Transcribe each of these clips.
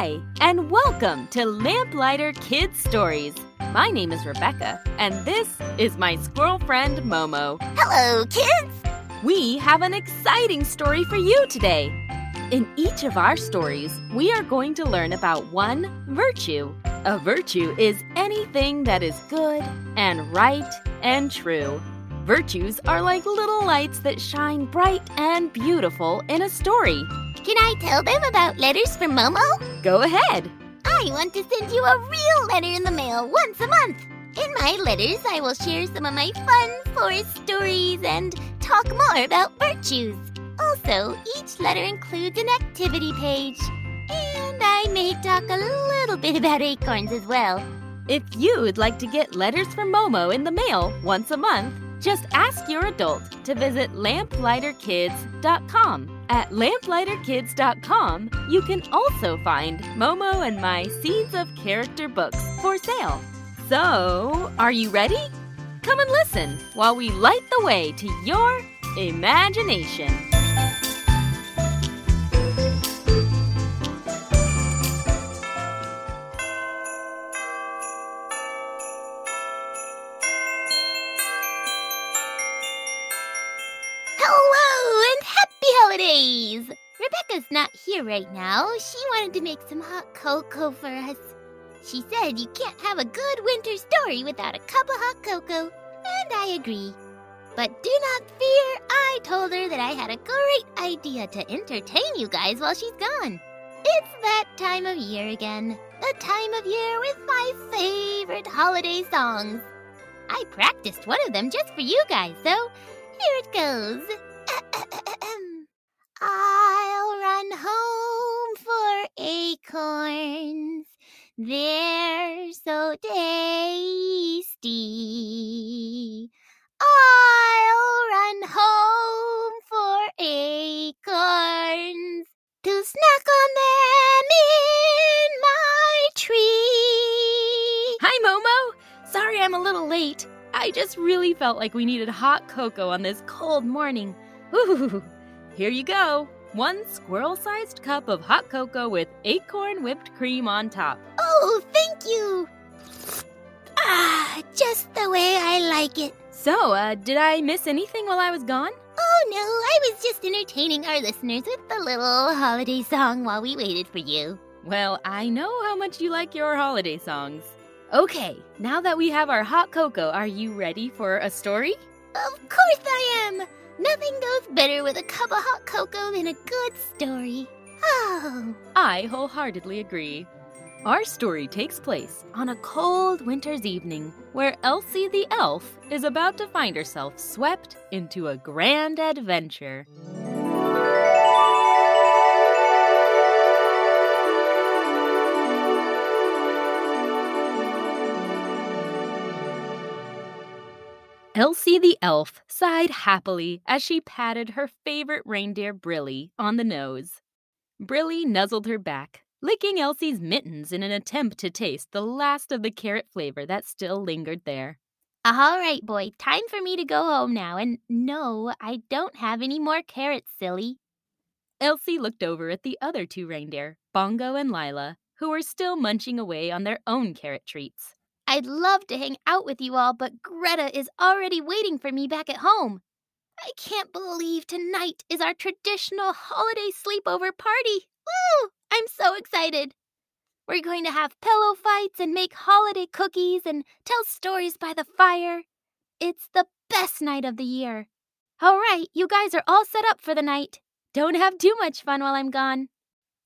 Hi, and welcome to Lamplighter Kids Stories. My name is Rebecca, and this is my squirrel friend Momo. Hello, kids! We have an exciting story for you today. In each of our stories, we are going to learn about one virtue. A virtue is anything that is good and right and true. Virtues are like little lights that shine bright and beautiful in a story. Can I tell them about letters from Momo? Go ahead. I want to send you a real letter in the mail once a month. In my letters, I will share some of my fun forest stories and talk more about virtues. Also, each letter includes an activity page. And I may talk a little bit about acorns as well. If you'd like to get letters from Momo in the mail once a month, just ask your adult to visit lamplighterkids.com. At lamplighterkids.com, you can also find Momo and my Seeds of Character books for sale. So, are you ready? Come and listen while we light the way to your imagination. Rebecca's not here right now. She wanted to make some hot cocoa for us. She said you can't have a good winter story without a cup of hot cocoa, and I agree. But do not fear, I told her that I had a great idea to entertain you guys while she's gone. It's that time of year again. The time of year with my favorite holiday songs. I practiced one of them just for you guys, so here it goes. I'll ah, run home for acorns. They're so tasty. I'll run home for acorns to snack on them in my tree. Hi, Momo! Sorry I'm a little late. I just really felt like we needed hot cocoa on this cold morning. Ooh, here you go. One squirrel sized cup of hot cocoa with acorn whipped cream on top. Oh, thank you. Ah, just the way I like it. So, uh, did I miss anything while I was gone? Oh no, I was just entertaining our listeners with the little holiday song while we waited for you. Well, I know how much you like your holiday songs. Okay, now that we have our hot cocoa, are you ready for a story? Of course I am. Nothing goes better with a cup of hot cocoa than a good story. Oh, I wholeheartedly agree. Our story takes place on a cold winter's evening where Elsie the elf is about to find herself swept into a grand adventure. Elsie the elf sighed happily as she patted her favorite reindeer Brilly on the nose. Brilly nuzzled her back, licking Elsie's mittens in an attempt to taste the last of the carrot flavor that still lingered there. all right, boy. Time for me to go home now. And no, I don't have any more carrots, silly. Elsie looked over at the other two reindeer, Bongo and Lila, who were still munching away on their own carrot treats. I'd love to hang out with you all, but Greta is already waiting for me back at home. I can't believe tonight is our traditional holiday sleepover party. Woo! I'm so excited. We're going to have pillow fights and make holiday cookies and tell stories by the fire. It's the best night of the year. All right, you guys are all set up for the night. Don't have too much fun while I'm gone.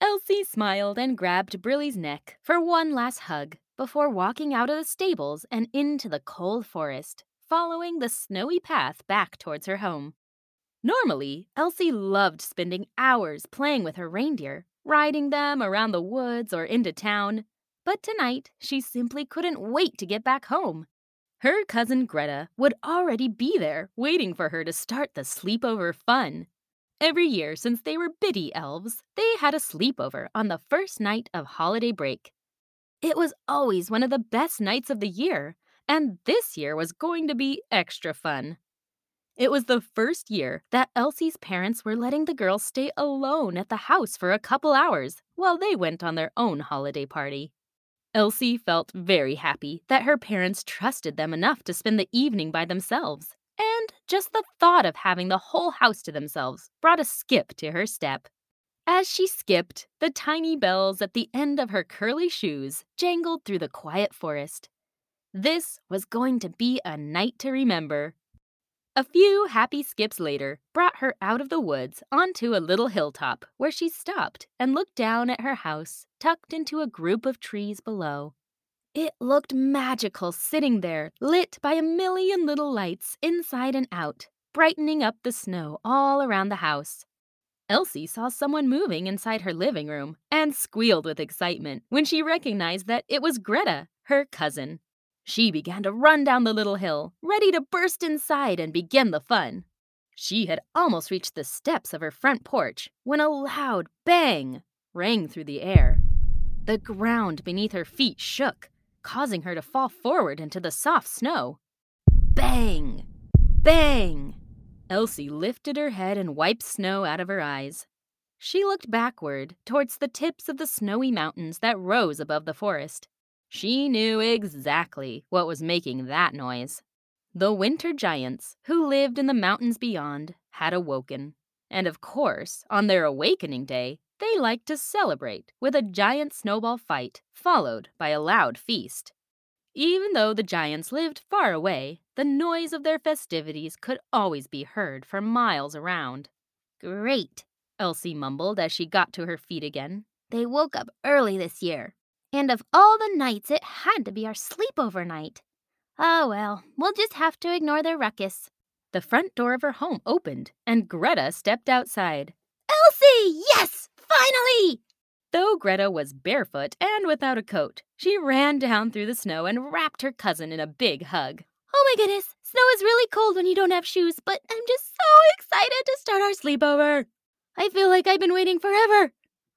Elsie smiled and grabbed Brilly's neck for one last hug before walking out of the stables and into the cold forest, following the snowy path back towards her home. Normally, Elsie loved spending hours playing with her reindeer, riding them around the woods or into town, but tonight she simply couldn't wait to get back home. Her cousin Greta would already be there waiting for her to start the sleepover fun. Every year since they were biddy elves, they had a sleepover on the first night of holiday break. It was always one of the best nights of the year, and this year was going to be extra fun. It was the first year that Elsie's parents were letting the girls stay alone at the house for a couple hours while they went on their own holiday party. Elsie felt very happy that her parents trusted them enough to spend the evening by themselves, and just the thought of having the whole house to themselves brought a skip to her step. As she skipped, the tiny bells at the end of her curly shoes jangled through the quiet forest. This was going to be a night to remember. A few happy skips later brought her out of the woods onto a little hilltop where she stopped and looked down at her house tucked into a group of trees below. It looked magical sitting there, lit by a million little lights inside and out, brightening up the snow all around the house. Elsie saw someone moving inside her living room and squealed with excitement when she recognized that it was Greta, her cousin. She began to run down the little hill, ready to burst inside and begin the fun. She had almost reached the steps of her front porch when a loud bang rang through the air. The ground beneath her feet shook, causing her to fall forward into the soft snow. Bang! Bang! Elsie lifted her head and wiped snow out of her eyes. She looked backward towards the tips of the snowy mountains that rose above the forest. She knew exactly what was making that noise. The winter giants who lived in the mountains beyond had awoken. And of course, on their awakening day, they liked to celebrate with a giant snowball fight, followed by a loud feast. Even though the giants lived far away, the noise of their festivities could always be heard for miles around. Great, Elsie mumbled as she got to her feet again. They woke up early this year. And of all the nights, it had to be our sleepover night. Oh well, we'll just have to ignore their ruckus. The front door of her home opened, and Greta stepped outside. Elsie! Yes! Finally! Though Greta was barefoot and without a coat, she ran down through the snow and wrapped her cousin in a big hug. Oh my goodness, snow is really cold when you don't have shoes, but I'm just so excited to start our sleepover. I feel like I've been waiting forever.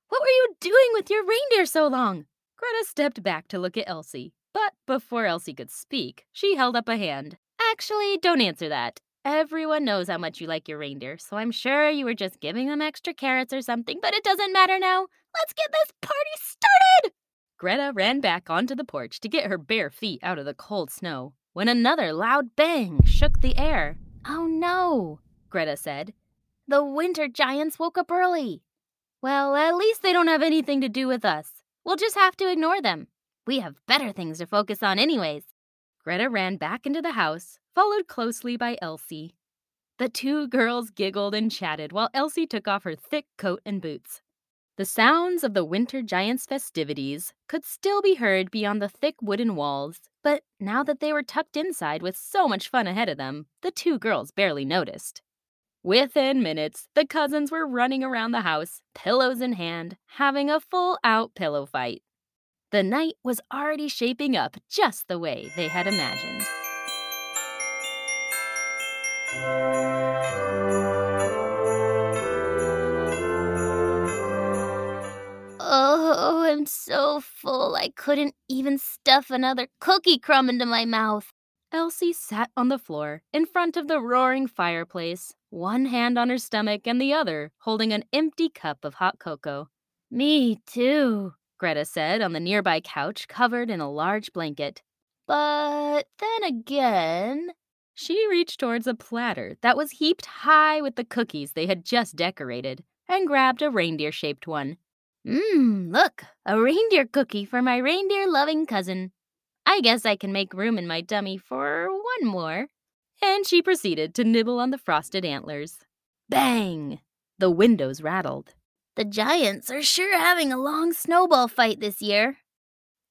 What were you doing with your reindeer so long? Greta stepped back to look at Elsie, but before Elsie could speak, she held up a hand. Actually, don't answer that. Everyone knows how much you like your reindeer, so I'm sure you were just giving them extra carrots or something, but it doesn't matter now. Let's get this party started! Greta ran back onto the porch to get her bare feet out of the cold snow when another loud bang shook the air. Oh no, Greta said. The winter giants woke up early. Well, at least they don't have anything to do with us. We'll just have to ignore them. We have better things to focus on, anyways. Greta ran back into the house, followed closely by Elsie. The two girls giggled and chatted while Elsie took off her thick coat and boots. The sounds of the winter giants' festivities could still be heard beyond the thick wooden walls, but now that they were tucked inside with so much fun ahead of them, the two girls barely noticed. Within minutes, the cousins were running around the house, pillows in hand, having a full out pillow fight. The night was already shaping up just the way they had imagined. I'm so full I couldn't even stuff another cookie crumb into my mouth. Elsie sat on the floor in front of the roaring fireplace, one hand on her stomach and the other holding an empty cup of hot cocoa. Me too, Greta said on the nearby couch covered in a large blanket. But then again, she reached towards a platter that was heaped high with the cookies they had just decorated and grabbed a reindeer shaped one. Mmm, look, a reindeer cookie for my reindeer loving cousin. I guess I can make room in my dummy for one more. And she proceeded to nibble on the frosted antlers. Bang! The windows rattled. The giants are sure having a long snowball fight this year.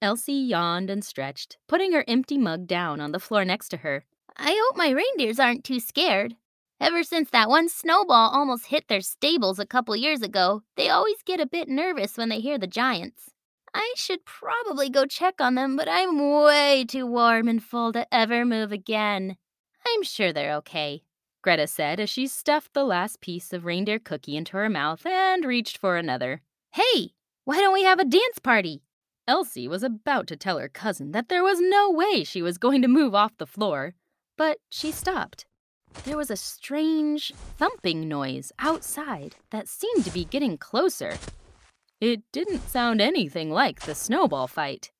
Elsie yawned and stretched, putting her empty mug down on the floor next to her. I hope my reindeers aren't too scared. Ever since that one snowball almost hit their stables a couple years ago, they always get a bit nervous when they hear the giants. I should probably go check on them, but I'm way too warm and full to ever move again. I'm sure they're okay, Greta said as she stuffed the last piece of reindeer cookie into her mouth and reached for another. Hey, why don't we have a dance party? Elsie was about to tell her cousin that there was no way she was going to move off the floor, but she stopped. There was a strange thumping noise outside that seemed to be getting closer. It didn't sound anything like the snowball fight.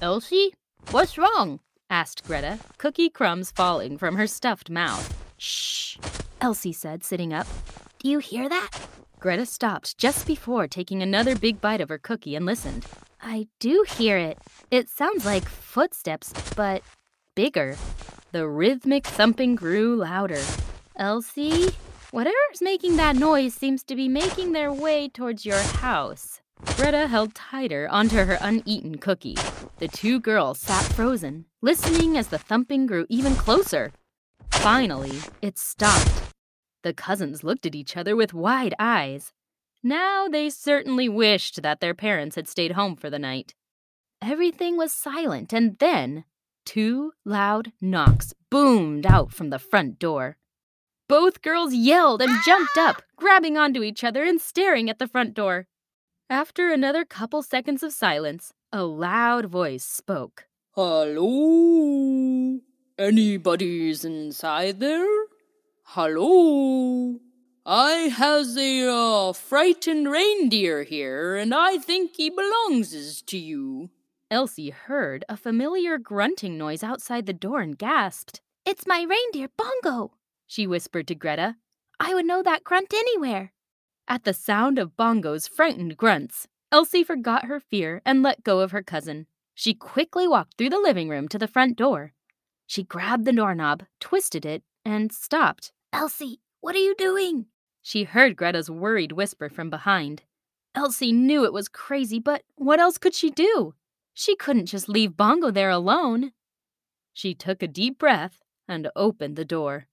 Elsie, what's wrong? asked Greta, cookie crumbs falling from her stuffed mouth. Shh, Elsie said, sitting up. Do you hear that? Greta stopped just before taking another big bite of her cookie and listened. I do hear it. It sounds like footsteps, but bigger. The rhythmic thumping grew louder. Elsie, whatever's making that noise seems to be making their way towards your house. Greta held tighter onto her uneaten cookie. The two girls sat frozen, listening as the thumping grew even closer. Finally, it stopped. The cousins looked at each other with wide eyes. Now they certainly wished that their parents had stayed home for the night. Everything was silent, and then two loud knocks boomed out from the front door. Both girls yelled and jumped up, grabbing onto each other and staring at the front door. After another couple seconds of silence, a loud voice spoke. Hello? Anybody's inside there? Hello? I has a uh, frightened reindeer here, and I think he belongs to you. Elsie heard a familiar grunting noise outside the door and gasped. It's my reindeer, Bongo, she whispered to Greta. I would know that grunt anywhere. At the sound of Bongo's frightened grunts, Elsie forgot her fear and let go of her cousin. She quickly walked through the living room to the front door. She grabbed the doorknob, twisted it, and stopped. Elsie, what are you doing? She heard Greta's worried whisper from behind. Elsie knew it was crazy, but what else could she do? She couldn't just leave Bongo there alone. She took a deep breath and opened the door.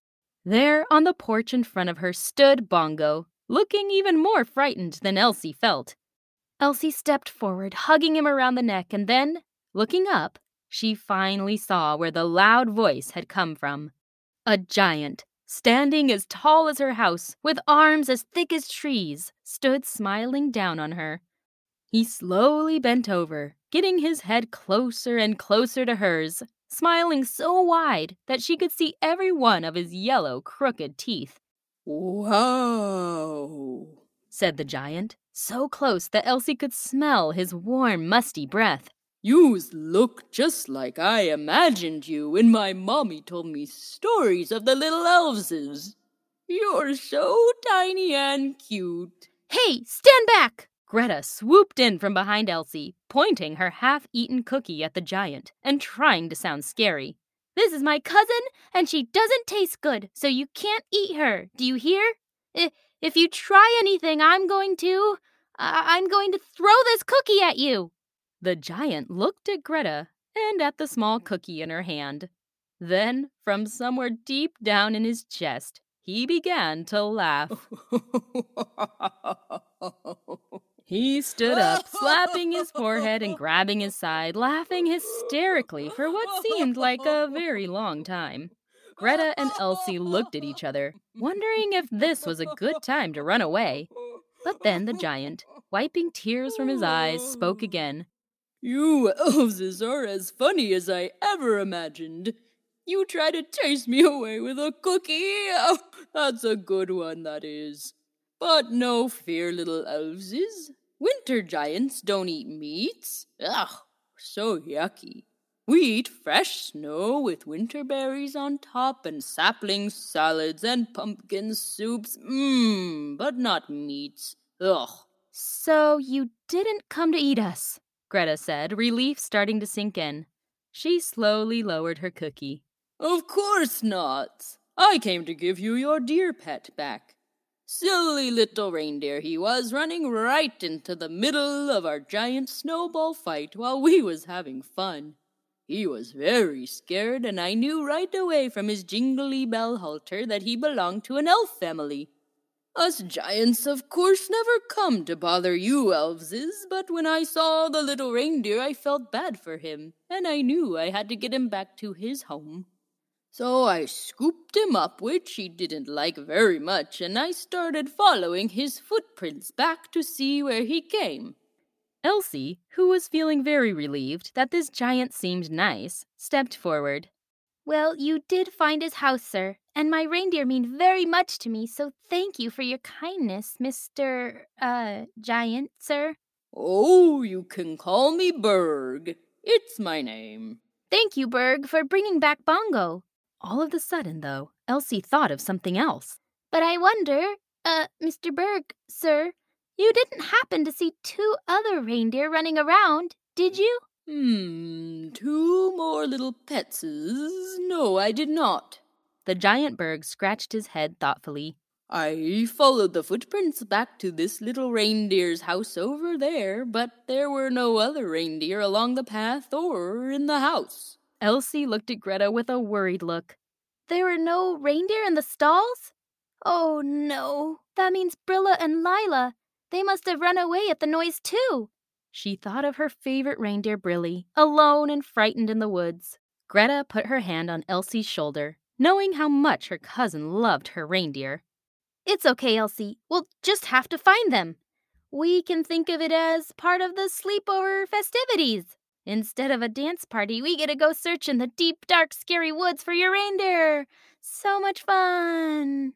There on the porch in front of her stood Bongo, looking even more frightened than Elsie felt. Elsie stepped forward, hugging him around the neck, and then, looking up, she finally saw where the loud voice had come from. A giant, standing as tall as her house, with arms as thick as trees, stood smiling down on her. He slowly bent over, getting his head closer and closer to hers, smiling so wide that she could see every one of his yellow, crooked teeth. Whoa, said the giant, so close that Elsie could smell his warm, musty breath. Yous look just like I imagined you when my mommy told me stories of the little elveses. You're so tiny and cute. Hey, stand back! Greta swooped in from behind Elsie, pointing her half eaten cookie at the giant and trying to sound scary. This is my cousin, and she doesn't taste good, so you can't eat her. Do you hear? If you try anything, I'm going to. I'm going to throw this cookie at you. The giant looked at Greta and at the small cookie in her hand. Then, from somewhere deep down in his chest, he began to laugh. he stood up, slapping his forehead and grabbing his side, laughing hysterically for what seemed like a very long time. Greta and Elsie looked at each other, wondering if this was a good time to run away. But then the giant, wiping tears from his eyes, spoke again. You elves are as funny as I ever imagined. You try to chase me away with a cookie? Oh, that's a good one, that is. But no fear, little elveses. Winter giants don't eat meats. Ugh, so yucky. We eat fresh snow with winter berries on top and sapling salads and pumpkin soups. Mmm, but not meats. Ugh. So you didn't come to eat us? Greta said, relief starting to sink in. She slowly lowered her cookie. Of course not. I came to give you your dear pet back. Silly little reindeer he was, running right into the middle of our giant snowball fight while we was having fun. He was very scared, and I knew right away from his jingly bell halter that he belonged to an elf family. Us giants, of course, never come to bother you elveses, but when I saw the little reindeer, I felt bad for him, and I knew I had to get him back to his home. So I scooped him up, which he didn't like very much, and I started following his footprints back to see where he came. Elsie, who was feeling very relieved that this giant seemed nice, stepped forward. Well, you did find his house, sir, and my reindeer mean very much to me, so thank you for your kindness, Mr. Uh, Giant, sir. Oh, you can call me Berg. It's my name. Thank you, Berg, for bringing back Bongo. All of a sudden, though, Elsie thought of something else. But I wonder, uh, Mr. Berg, sir, you didn't happen to see two other reindeer running around, did you? Hmm, two more little petses? No, I did not. The giant Berg scratched his head thoughtfully. I followed the footprints back to this little reindeer's house over there, but there were no other reindeer along the path or in the house. Elsie looked at Greta with a worried look. There are no reindeer in the stalls? Oh no, that means Brilla and Lila. They must have run away at the noise too. She thought of her favorite reindeer, Brilly, alone and frightened in the woods. Greta put her hand on Elsie's shoulder, knowing how much her cousin loved her reindeer. It's okay, Elsie. We'll just have to find them. We can think of it as part of the sleepover festivities. Instead of a dance party, we get to go search in the deep, dark, scary woods for your reindeer. So much fun.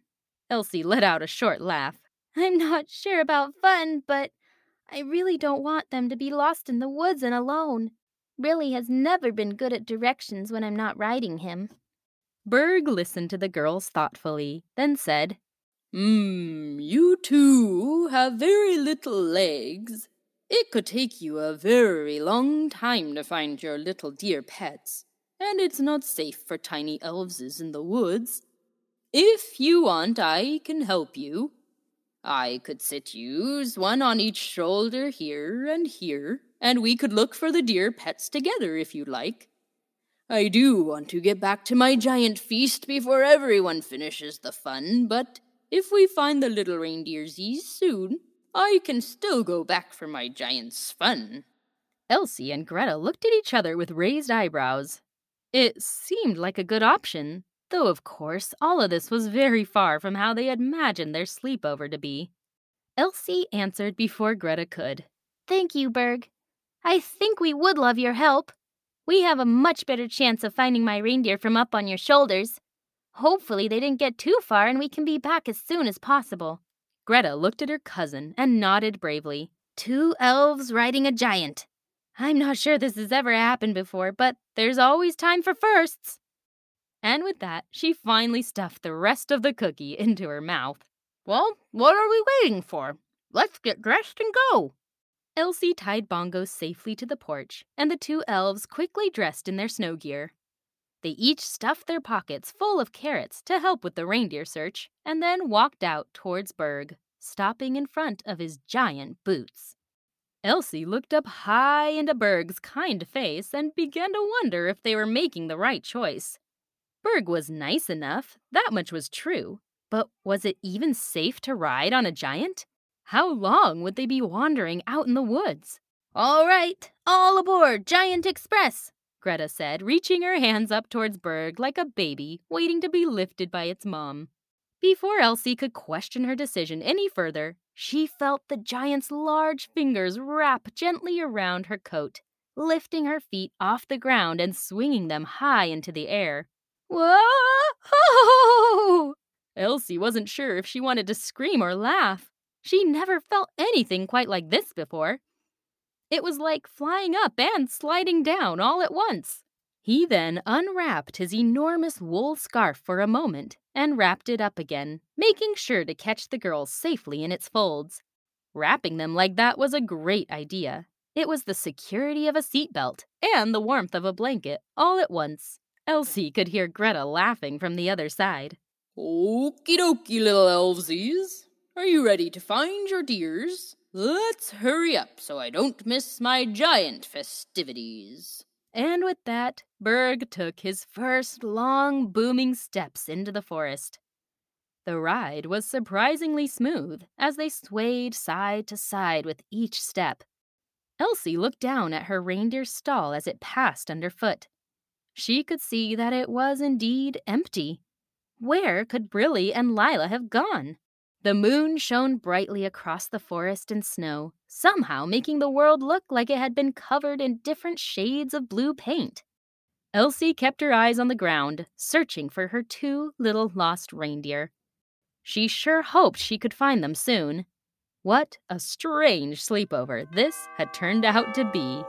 Elsie let out a short laugh. I'm not sure about fun, but I really don't want them to be lost in the woods and alone. Billy has never been good at directions when I'm not riding him. Berg listened to the girls thoughtfully, then said, Hmm, you two have very little legs. It could take you a very long time to find your little dear pets, and it's not safe for tiny elveses in the woods. If you want, I can help you. I could sit yous, one on each shoulder here and here, and we could look for the dear pets together if you like. I do want to get back to my giant feast before everyone finishes the fun, but if we find the little reindeersies soon, I can still go back for my giant's fun. Elsie and Greta looked at each other with raised eyebrows. It seemed like a good option, though of course all of this was very far from how they had imagined their sleepover to be. Elsie answered before Greta could. Thank you, Berg. I think we would love your help. We have a much better chance of finding my reindeer from up on your shoulders. Hopefully, they didn't get too far and we can be back as soon as possible. Greta looked at her cousin and nodded bravely. Two elves riding a giant. I'm not sure this has ever happened before, but there's always time for firsts. And with that, she finally stuffed the rest of the cookie into her mouth. Well, what are we waiting for? Let's get dressed and go. Elsie tied Bongo safely to the porch, and the two elves quickly dressed in their snow gear. They each stuffed their pockets full of carrots to help with the reindeer search, and then walked out towards Berg, stopping in front of his giant boots. Elsie looked up high into Berg's kind face and began to wonder if they were making the right choice. Berg was nice enough, that much was true. But was it even safe to ride on a giant? How long would they be wandering out in the woods? All right, all aboard Giant Express, Greta said, reaching her hands up towards Berg like a baby waiting to be lifted by its mom. Before Elsie could question her decision any further, she felt the giant's large fingers wrap gently around her coat, lifting her feet off the ground and swinging them high into the air. Whoa! Elsie wasn't sure if she wanted to scream or laugh. She never felt anything quite like this before. It was like flying up and sliding down all at once. He then unwrapped his enormous wool scarf for a moment and wrapped it up again, making sure to catch the girls safely in its folds. Wrapping them like that was a great idea. It was the security of a seatbelt and the warmth of a blanket all at once. Elsie could hear Greta laughing from the other side. Okie dokie, little elvesies. Are you ready to find your dears? Let's hurry up so I don't miss my giant festivities. And with that, Berg took his first long, booming steps into the forest. The ride was surprisingly smooth as they swayed side to side with each step. Elsie looked down at her reindeer stall as it passed underfoot she could see that it was indeed empty. Where could Brilly and Lila have gone? The moon shone brightly across the forest and snow, somehow making the world look like it had been covered in different shades of blue paint. Elsie kept her eyes on the ground, searching for her two little lost reindeer. She sure hoped she could find them soon. What a strange sleepover this had turned out to be.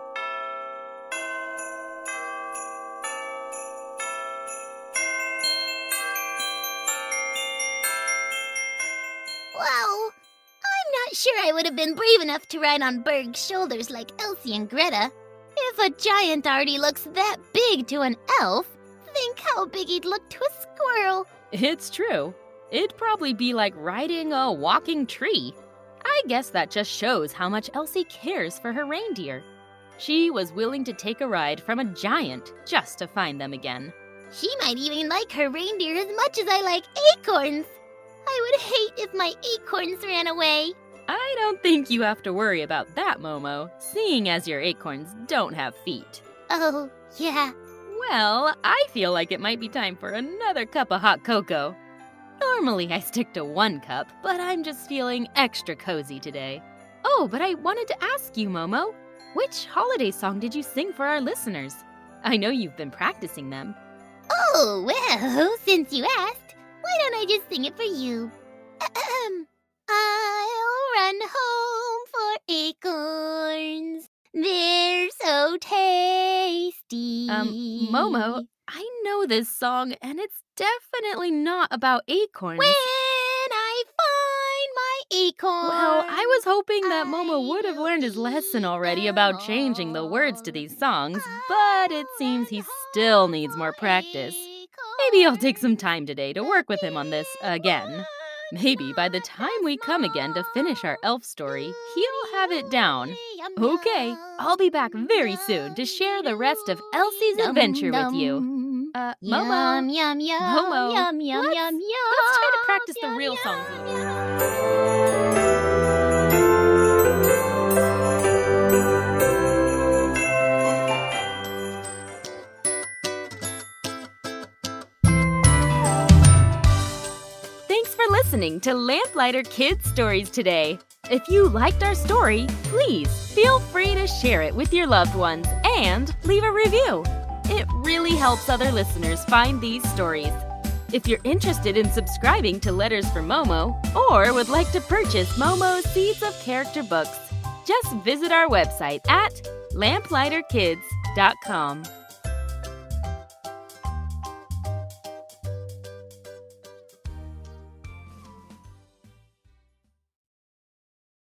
Been brave enough to ride on Berg's shoulders like Elsie and Greta. If a giant already looks that big to an elf, think how big he'd look to a squirrel. It's true. It'd probably be like riding a walking tree. I guess that just shows how much Elsie cares for her reindeer. She was willing to take a ride from a giant just to find them again. She might even like her reindeer as much as I like acorns. I would hate if my acorns ran away. I don't think you have to worry about that, Momo, seeing as your acorns don't have feet. Oh, yeah. Well, I feel like it might be time for another cup of hot cocoa. Normally I stick to one cup, but I'm just feeling extra cozy today. Oh, but I wanted to ask you, Momo, which holiday song did you sing for our listeners? I know you've been practicing them. Oh, well, since you asked, why don't I just sing it for you? Ahem. I'll run home for acorns. They're so tasty. Um, Momo, I know this song, and it's definitely not about acorns. When I find my acorn. Well, I was hoping that Momo would have learned his lesson already about changing the words to these songs, but it seems he still needs more practice. Maybe I'll take some time today to work with him on this again. Maybe by the time we come again to finish our elf story, he'll have it down. Okay, I'll be back very soon to share the rest of Elsie's adventure with you. Uh, Momo, Yum, yum, yum, Momo, yum, yum, let's- yum, yum. let's try to practice the real songs to Lamplighter Kids Stories today. If you liked our story, please feel free to share it with your loved ones and leave a review. It really helps other listeners find these stories. If you're interested in subscribing to Letters from Momo or would like to purchase Momo's Seeds of Character books, just visit our website at lamplighterkids.com.